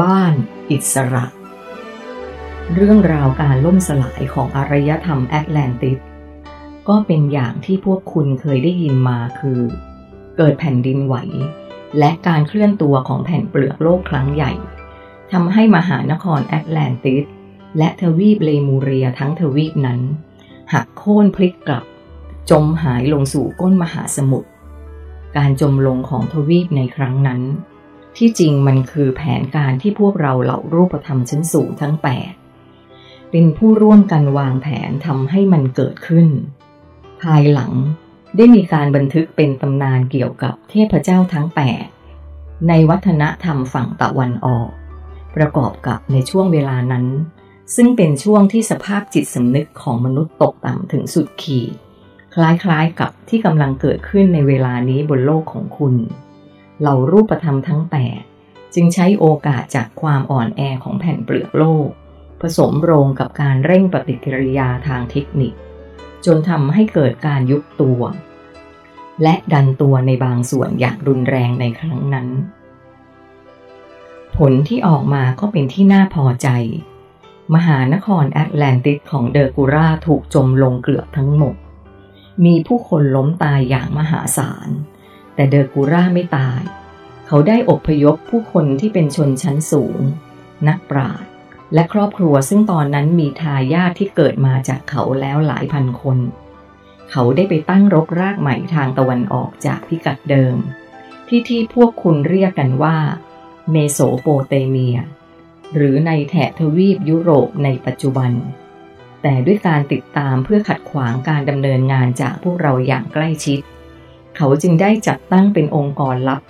บ้านอิสระ เรื่องราวการล่มสลายของอารยธรรมแอตแลนติสก็เป็นอย่างที่พวกคุณเคยได้ยินมาคือ เกิดแผ่นดินไหว และการเคลื่อนตัวของแผ่นเปลือกโลกครั้งใหญ่ทำให้มหานครแอตแลนติสและทวีปเลมูเรียทั้งทวีปนั้น หักโค่นพลิกกลับ จมหายลงสู่ก้นมหาสมุทรการจมลงของทวีปในครั้งนั้น ที่จริงมันคือแผนการที่พวกเราเหล่ารูปธรรมชั้นสูงทั้งแปดเป็นผู้ร่วมกันวางแผนทำให้มันเกิดขึ้น ภายหลังได้มีการบันทึกเป็นตำนานเกี่ยวกับเทพเจ้าทั้งแปดในวัฒนธรรมฝั่งตะวันออก ประกอบกับในช่วงเวลานั้น ซึ่งเป็นช่วงที่สภาพจิตสำนึกของมนุษย์ตกต่ำถึงสุดขีดคล้ายๆกับที่กำลังเกิดขึ้นในเวลานี้บนโลกของคุณ เหล่ารูปธรรมทั้งแปดจึงใช้โอกาสจากความอ่อนแอของแผ่นเปลือกโลก ผสมโรงกับการเร่งปฏิกิริยาทางเทคนิค จนทำให้เกิดการยุบตัว และดันตัวในบางส่วนอย่างรุนแรงในครั้งนั้น ผลที่ออกมาก็เป็นที่น่าพอใจ มหานครแอตแลนติสของเดอร์กูราถูกจมลงเกือบทั้งหมด มีผู้คนล้มตายอย่างมหาศาล แต่เดอร์กูร่าไม่ตาย เขาได้อบพยพผู้คนที่เป็นชนชั้นสูง นักปราชญ์และครอบครัวซึ่งตอนนั้นมีทายาทที่เกิดมาจากเขาแล้วหลายพันคน เขาได้ไปตั้งรกรากใหม่ทางตะวันออกจากพิกัดเดิม ที่ที่พวกคุณเรียกกันว่า เมโสโปเตเมีย หรือในแถบทวีปยุโรปในปัจจุบัน แต่ด้วยการติดตามเพื่อขัดขวางการดำเนินงานจากพวกเราอย่างใกล้ชิด เขาจึงได้จัดตั้งเป็นองค์กรลับ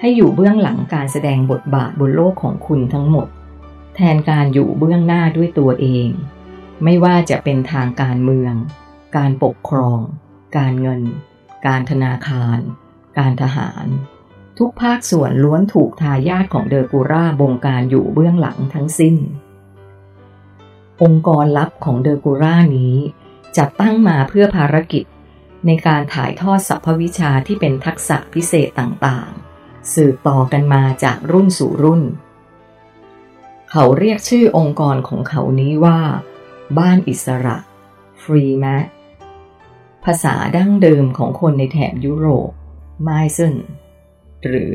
ให้อยู่เบื้องหลังการแสดงบทบาทบนโลกของคุณทั้งหมด แทนการอยู่เบื้องหน้าด้วยตัวเอง ไม่ว่าจะเป็นทางการเมือง การปกครอง การเงิน การธนาคาร การทหาร ทุกภาคส่วนล้วนถูกทายาทของเดอร์กูราบงการอยู่เบื้องหลังทั้งสิ้น องค์กรลับของเดอร์กูรานี้จัดตั้งมาเพื่อภารกิจ ในการถ่ายทอดสรรพวิชาที่เป็นทักษะพิเศษต่างๆ สืบต่อกันมาจากรุ่นสู่รุ่น เขาเรียกชื่อองค์กรของเขานี้ว่า บ้านอิสระฟรีแมภาษาดั้งเดิมของคนในแถบยุโรป m i s o n หรือ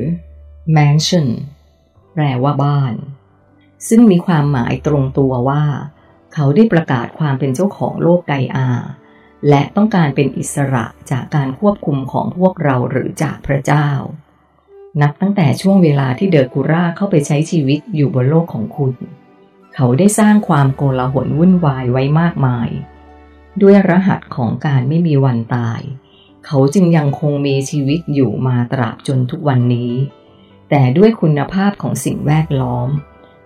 mansion แปลว่าบ้าน ซึ่งมีความหมายตรงตัวว่า เขาได้ประกาศความเป็นเจ้าของโลกไกอา และต้องการเป็นอิสระจากการควบคุมของพวกเราหรือจากพระเจ้า นับตั้งแต่ช่วงเวลาที่เดอร์กูราเข้าไปใช้ชีวิตอยู่บนโลกของคุณ เขาได้สร้างความโกลาหลวุ่นวายไว้มากมาย ด้วยรหัสของการไม่มีวันตาย เขาจึงยังคงมีชีวิตอยู่มาตราบจนทุกวันนี้ แต่ด้วยคุณภาพของสิ่งแวดล้อม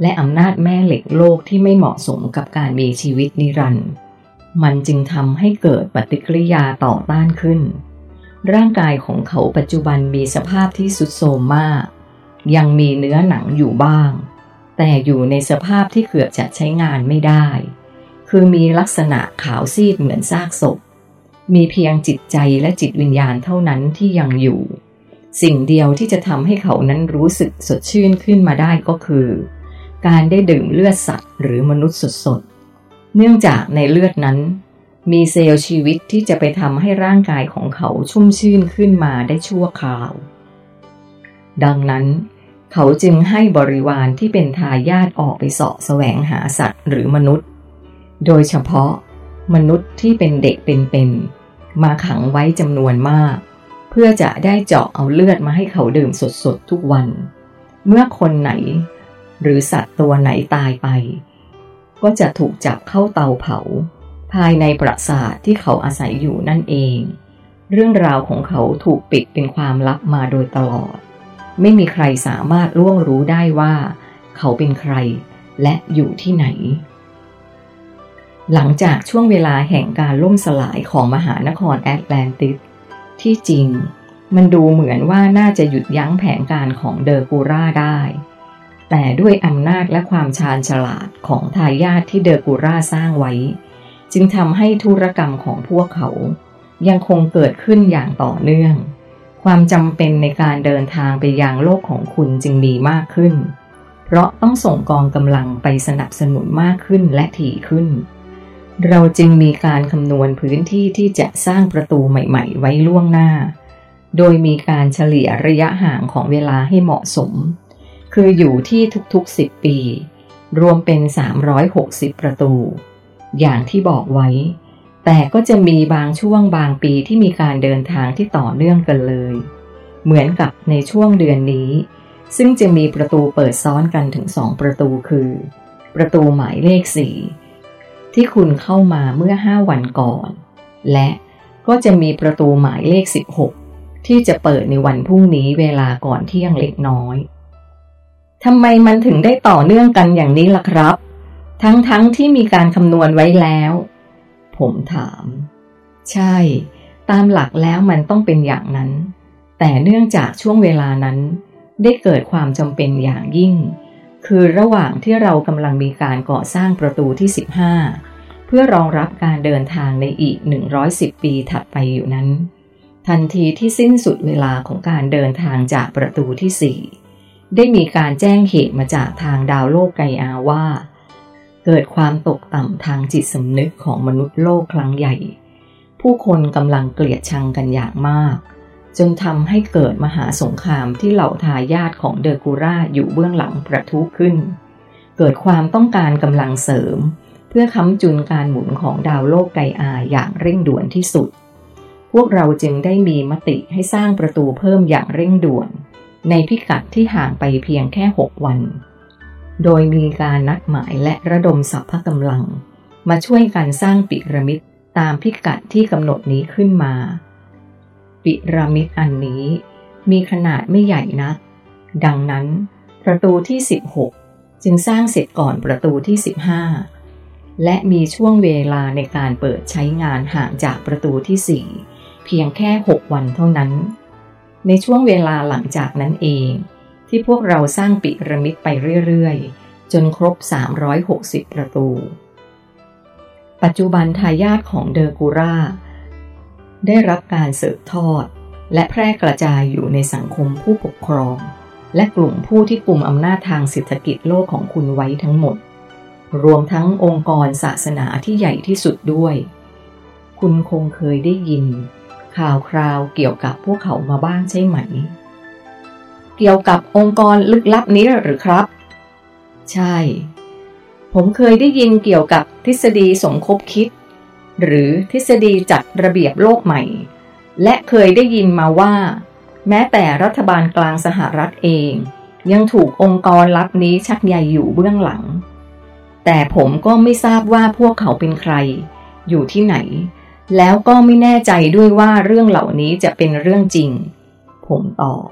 และอำนาจแม่เหล็กโลกที่ไม่เหมาะสมกับการมีชีวิตนิรันดร์ มันจึงทำให้เกิดปฏิกิริยาต่อต้านขึ้น ร่างกายของเขาปัจจุบันมีสภาพที่สุดโทรมมาก ยังมีเนื้อหนังอยู่บ้าง แต่อยู่ในสภาพที่เกือบจะใช้งานไม่ได้ คือมีลักษณะขาวซีดเหมือนซากศพ มีเพียงจิตใจและจิตวิญญาณเท่านั้นที่ยังอยู่ สิ่งเดียวที่จะทำให้เขานั้นรู้สึกสดชื่นขึ้นมาได้ก็คือ การได้ดื่มเลือดสัตว์หรือมนุษย์สดๆ เนื่องจากในเลือดนั้น มีเซลล์ชีวิตที่จะไปทำให้ร่างกายของเขาชุ่มชื่นขึ้นมาได้ชั่วคราว ดังนั้น เขาจึงให้บริวารที่เป็นทายาทออกไปเสาะแสวงหาสัตว์หรือมนุษย์ โดยเฉพาะมนุษย์ที่เป็นเด็กเป็นๆมาขังไว้จำนวนมาก เพื่อจะได้เจาะเอาเลือดมาให้เขาดื่มสดๆทุกวัน เมื่อคนไหน หรือสัตว์ตัวไหนตายไป ก็จะถูกจับเข้าเตาเผา ภายในปราสาทที่เขาอาศัยอยู่นั่นเอง เรื่องราวของเขาถูกปิดเป็นความลับมาโดยตลอด ไม่มีใครสามารถล่วงรู้ได้ว่า เขาเป็นใครและอยู่ที่ไหน หลังจากช่วงเวลาแห่งการล่มสลายของมหานครแอตแลนติสที่จริง มันดูเหมือนว่าน่าจะหยุดยั้งแผนการของเดอร์กูราได้ แต่ด้วยอำนาจและความชาญฉลาดของทายาทที่เดอร์กูราสร้างไว้ จึงทำให้ธุรกรรมของพวกเขา ยังคงเกิดขึ้นอย่างต่อเนื่อง ความจำเป็นในการเดินทางไปยังโลกของคุณจึงมีมากขึ้น เพราะต้องส่งกองกำลังไปสนับสนุนมากขึ้นและถี่ขึ้น เราจึงมีการคำนวณพื้นที่ที่จะสร้างประตูใหม่ ๆ ไว้ล่วงหน้า โดยมีการเฉลี่ยระยะห่างของเวลาให้เหมาะสม คืออยู่ที่ทุกๆ 10 ปี รวมเป็น 360 ประตู อย่างที่บอกไว้ แต่ก็จะมีบางช่วงบางปีที่มีการเดินทางที่ต่อเนื่องกันเลย เหมือนกับในช่วงเดือนนี้ ซึ่งจะมีประตูเปิดซ้อนกันถึงสองประตูคือ ประตูหมายเลขสี่ที่คุณเข้ามาเมื่อห้าวันก่อน และก็จะมีประตูหมายเลขสิบหกที่จะเปิดในวันพรุ่งนี้เวลาก่อนเที่ยงเล็กน้อย ทำไมมันถึงได้ต่อเนื่องกันอย่างนี้ล่ะครับ ทั้งๆทที่มีการคำนวณไว้แล้ว ผมถาม ใช่ ตามหลักแล้วมันต้องเป็นอย่างนั้น แต่เนื่องจากช่วงเวลานั้น ได้เกิดความจำเป็นอย่างยิ่ง คือระหว่างที่เรากำลังมีการก่อสร้างประตูที่ 15 เพื่อรองรับการเดินทางในอีก 110 ปีถัดไปอยู่นั้น ทันทีที่สิ้นสุดเวลาของการเดินทางจากประตูที่4 ได้มีการแจ้งเหตุมาจากทางดาวโลกไกอาว่า เกิดความตกต่ำทางจิตสำนึกของมนุษย์โลกครั้งใหญ่ ผู้คนกำลังเกลียดชังกันอย่างมาก จนทำให้เกิดมหาสงครามที่เหล่าทายาทของเดอร์กูราอยู่เบื้องหลังประทุขึ้น เกิดความต้องการกำลังเสริม เพื่อค้ำจุนการหมุนของดาวโลกไกอาอย่างเร่งด่วนที่สุด พวกเราจึงได้มีมติให้สร้างประตูเพิ่มอย่างเร่งด่วน ในพิกัดที่ห่างไปเพียงแค่ 6 วัน โดยมีการนัดหมายและระดมสัพพกำลัง มาช่วยกันสร้างปิระมิดตามพิกัดที่กำหนดนี้ขึ้นมา ปิรามิดอันนี้มีขนาดไม่ใหญ่นัก ดังนั้น ประตูที่ 16 จึงสร้างเสร็จก่อนประตูที่ 15 และมีช่วงเวลาในการเปิดใช้งานห่างจากประตูที่ 4 เพียงแค่ 6 วันเท่านั้น ในช่วงเวลาหลังจากนั้นเอง ที่พวกเราสร้างปิรามิดไปเรื่อยๆ จนครบ 360 ประตู ปัจจุบันทายาทของเดอร์กูรา ได้รับการสืบทอด และแพร่กระจายอยู่ในสังคมผู้ปกครอง และกลุ่มผู้ที่กลุ่มอำนาจทางเศรษฐกิจโลกของคุณไว้ทั้งหมด รวมทั้งองค์กรศาสนาที่ใหญ่ที่สุดด้วย คุณคงเคยได้ยิน ข่าวคราวเกี่ยวกับพวกเขามาบ้างใช่ไหม เกี่ยวกับองค์กรลึกลับนี้หรือครับ ใช่ ผมเคยได้ยินเกี่ยวกับทฤษฎีสมคบคิด หรือทฤษฎีจัดระเบียบโลกใหม่ และเคยได้ยินมาว่า แม้แต่รัฐบาลกลางสหรัฐเอง ยังถูกองค์กรลับนี้ชักใยอยู่เบื้องหลัง แต่ผมก็ไม่ทราบว่าพวกเขาเป็นใคร อยู่ที่ไหน แล้วก็ไม่แน่ใจด้วยว่าเรื่องเหล่านี้จะเป็นเรื่องจริง ผมตอบ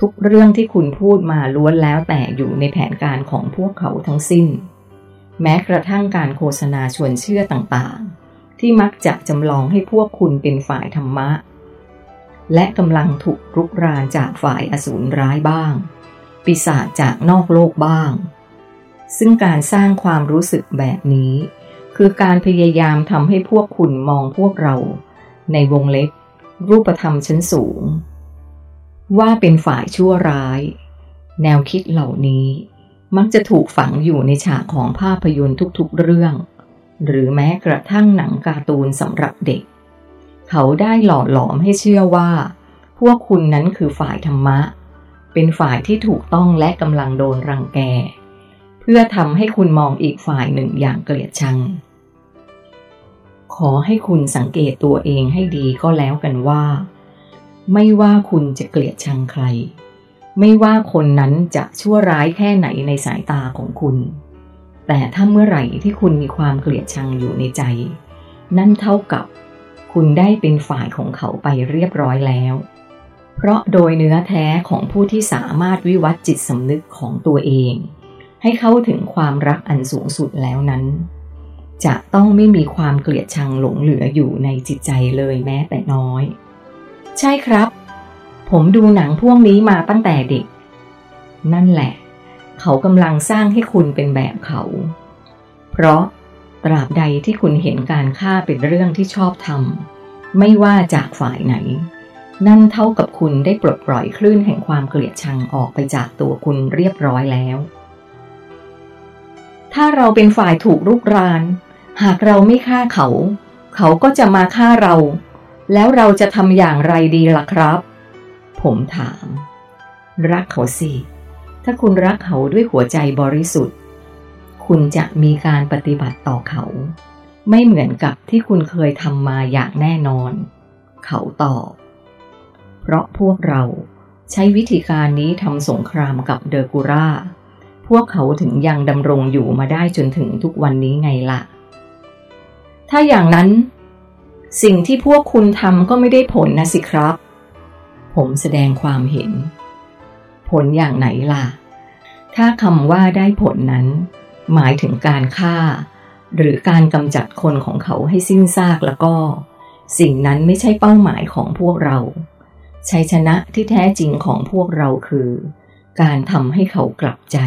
ทุกเรื่องที่คุณพูดมาล้วนแล้วแต่อยู่ในแผนการของพวกเขาทั้งสิ้น แม้กระทั่งการโฆษณาชวนเชื่อต่างๆ ที่มักจะจำลองให้พวกคุณเป็นฝ่ายธรรมะ และกำลังถูกรุกรานจากฝ่ายอสูรร้ายบ้าง ปีศาจจากนอกโลกบ้าง ซึ่งการสร้างความรู้สึกแบบนี้ คือการพยายามทำให้พวกคุณมองพวกเรา ในวงเล็บ รูปธรรมชั้นสูง ว่าเป็นฝ่ายชั่วร้าย แนวคิดเหล่านี้ มักจะถูกฝังอยู่ในฉากของภาพยนตร์ทุกๆเรื่อง หรือแม้กระทั่งหนังการ์ตูนสำหรับเด็ก เขาได้หล่อหลอมให้เชื่อว่า พวกคุณนั้นคือฝ่ายธรรมะ เป็นฝ่ายที่ถูกต้องและกำลังโดนรังแก เพื่อทำให้คุณมองอีกฝ่ายหนึ่งอย่างเกลียดชัง ขอให้คุณสังเกตตัวเองให้ดีก็แล้วกันว่า ไม่ว่าคุณจะเกลียดชังใคร ไม่ว่าคนนั้นจะชั่วร้ายแค่ไหนในสายตาของคุณ แต่ถ้าเมื่อไหร่ที่คุณมีความเกลียดชังอยู่ในใจ นั่นเท่ากับคุณได้เป็นฝ่ายของเขาไปเรียบร้อยแล้ว เพราะโดยเนื้อแท้ของผู้ที่สามารถวิวัฒจิตสำนึกของตัวเอง ให้เข้าถึงความรักอันสูงสุดแล้วนั้น จะต้องไม่มีความเกลียดชังหลงเหลืออยู่ในจิตใจเลยแม้แต่น้อย ใช่ครับ ผมดูหนังพวกนี้มาตั้งแต่เด็ก นั่นแหละ เขากำลังสร้างให้คุณเป็นแบบเขา เพราะตราบใดที่คุณเห็นการฆ่าเป็นเรื่องที่ชอบทำไม่ว่าจากฝ่ายไหน นั่นเท่ากับคุณได้ปลดปล่อยคลื่นแห่งความเกลียดชังออกไปจากตัวคุณเรียบร้อยแล้ว ถ้าเราเป็นฝ่ายถูกรุกราน หากเราไม่ฆ่าเขา เขาก็จะมาฆ่าเรา แล้วเราจะทำอย่างไรดีล่ะครับ ผมถาม รักเขาสิ ถ้าคุณรักเขาด้วยหัวใจบริสุทธิ์ คุณจะมีการปฏิบัติต่อเขา ไม่เหมือนกับที่คุณเคยทำมาอย่างแน่นอน เขาตอบ เพราะพวกเราใช้วิธีการนี้ทำสงครามกับเดอร์กูรา พวกเขาถึงยังดำรงอยู่มาได้จนถึงทุกวันนี้ไงล่ะ ถ้าอย่างนั้น สิ่งที่พวกคุณทำก็ไม่ได้ผลนะสิครับ ผมแสดงความเห็น ผลอย่างไหนล่ะ ถ้าคำว่าได้ผลนั้น หมายถึงการฆ่า หรือการกำจัดคนของเขาให้สิ้นซากแล้วก็ สิ่งนั้นไม่ใช่เป้าหมายของพวกเราชัยชนะที่แท้จริงของพวกเราคือ การทำให้เขากลับใจ